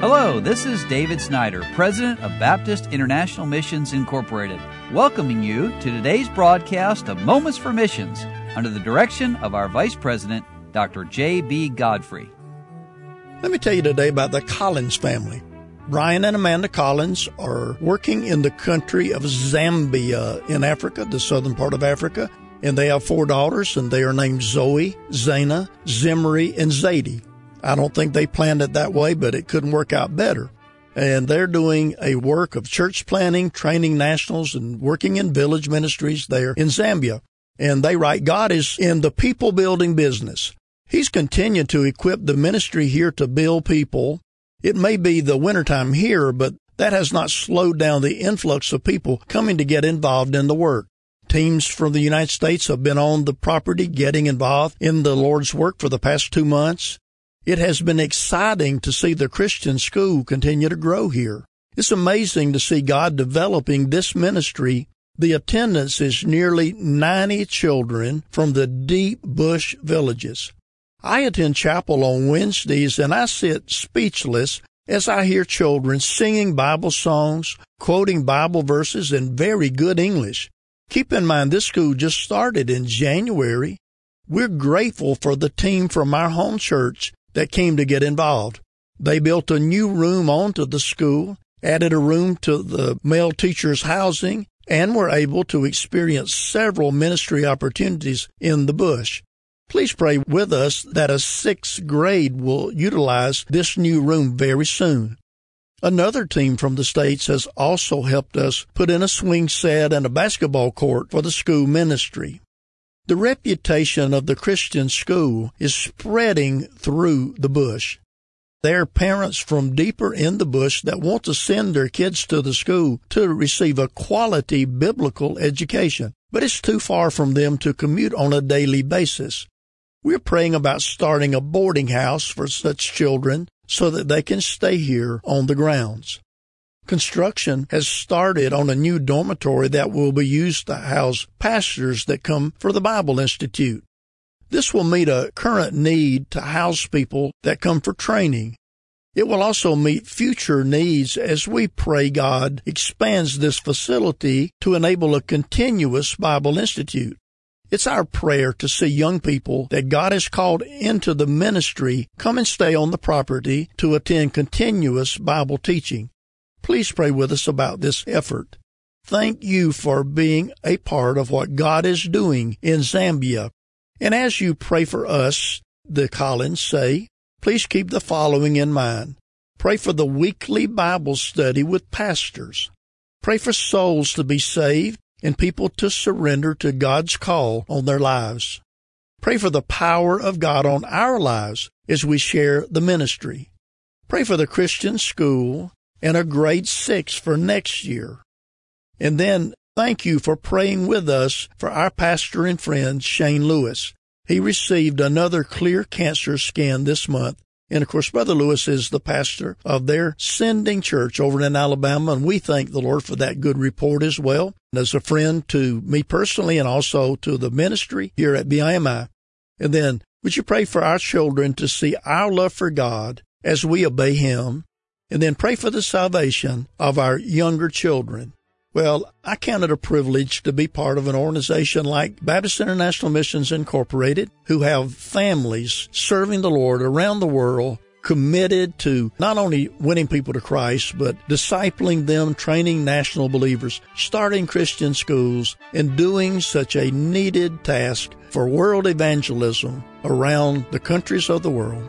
Hello, this is David Snyder, President of Baptist International Missions Incorporated, welcoming you to today's broadcast of Moments for Missions under the direction of our Vice President, Dr. J.B. Godfrey. Let me tell you today about the Collins family. Brian and Amanda Collins are working in the country of Zambia in Africa, the southern part of Africa, and they have four daughters, and they are named Zoe, Zaina, Zimri, and Zadie. I don't think they planned it that way, but it couldn't work out better. And they're doing a work of church planning, training nationals, and working in village ministries there in Zambia. And they write, God is in the people building business. He's continued to equip the ministry here to build people. It may be the wintertime here, but that has not slowed down the influx of people coming to get involved in the work. Teams from the United States have been on the property getting involved in the Lord's work for the past two months. It has been exciting to see the Christian school continue to grow here. It's amazing to see God developing this ministry. The attendance is nearly 90 children from the deep bush villages. I attend chapel on Wednesdays and I sit speechless as I hear children singing Bible songs, quoting Bible verses in very good English. Keep in mind this school just started in January. We're grateful for the team from our home church that came to get involved. They built a new room onto the school, added a room to the male teachers' housing, and were able to experience several ministry opportunities in the bush. Please pray with us that a sixth grade will utilize this new room very soon. Another team from the States has also helped us put in a swing set and a basketball court for the school ministry. The reputation of the Christian school is spreading through the bush. There are parents from deeper in the bush that want to send their kids to the school to receive a quality biblical education, but it's too far from them to commute on a daily basis. We're praying about starting a boarding house for such children so that they can stay here on the grounds. Construction has started on a new dormitory that will be used to house pastors that come for the Bible Institute. This will meet a current need to house people that come for training. It will also meet future needs as we pray God expands this facility to enable a continuous Bible Institute. It's our prayer to see young people that God has called into the ministry come and stay on the property to attend continuous Bible teaching. Please pray with us about this effort. Thank you for being a part of what God is doing in Zambia. And as you pray for us, the Collins say, please keep the following in mind. Pray for the weekly Bible study with pastors. Pray for souls to be saved and people to surrender to God's call on their lives. Pray for the power of God on our lives as we share the ministry. Pray for the Christian school and a grade six for next year. And then thank you for praying with us for our pastor and friend, Shane Lewis. He received another clear cancer scan this month. And of course, Brother Lewis is the pastor of their sending church over in Alabama, and we thank the Lord for that good report as well. And as a friend to me personally and also to the ministry here at BIMI. And then would you pray for our children to see our love for God as we obey Him and then pray for the salvation of our younger children. Well, I count it a privilege to be part of an organization like Baptist International Missions Incorporated, who have families serving the Lord around the world, committed to not only winning people to Christ, but discipling them, training national believers, starting Christian schools, and doing such a needed task for world evangelism around the countries of the world.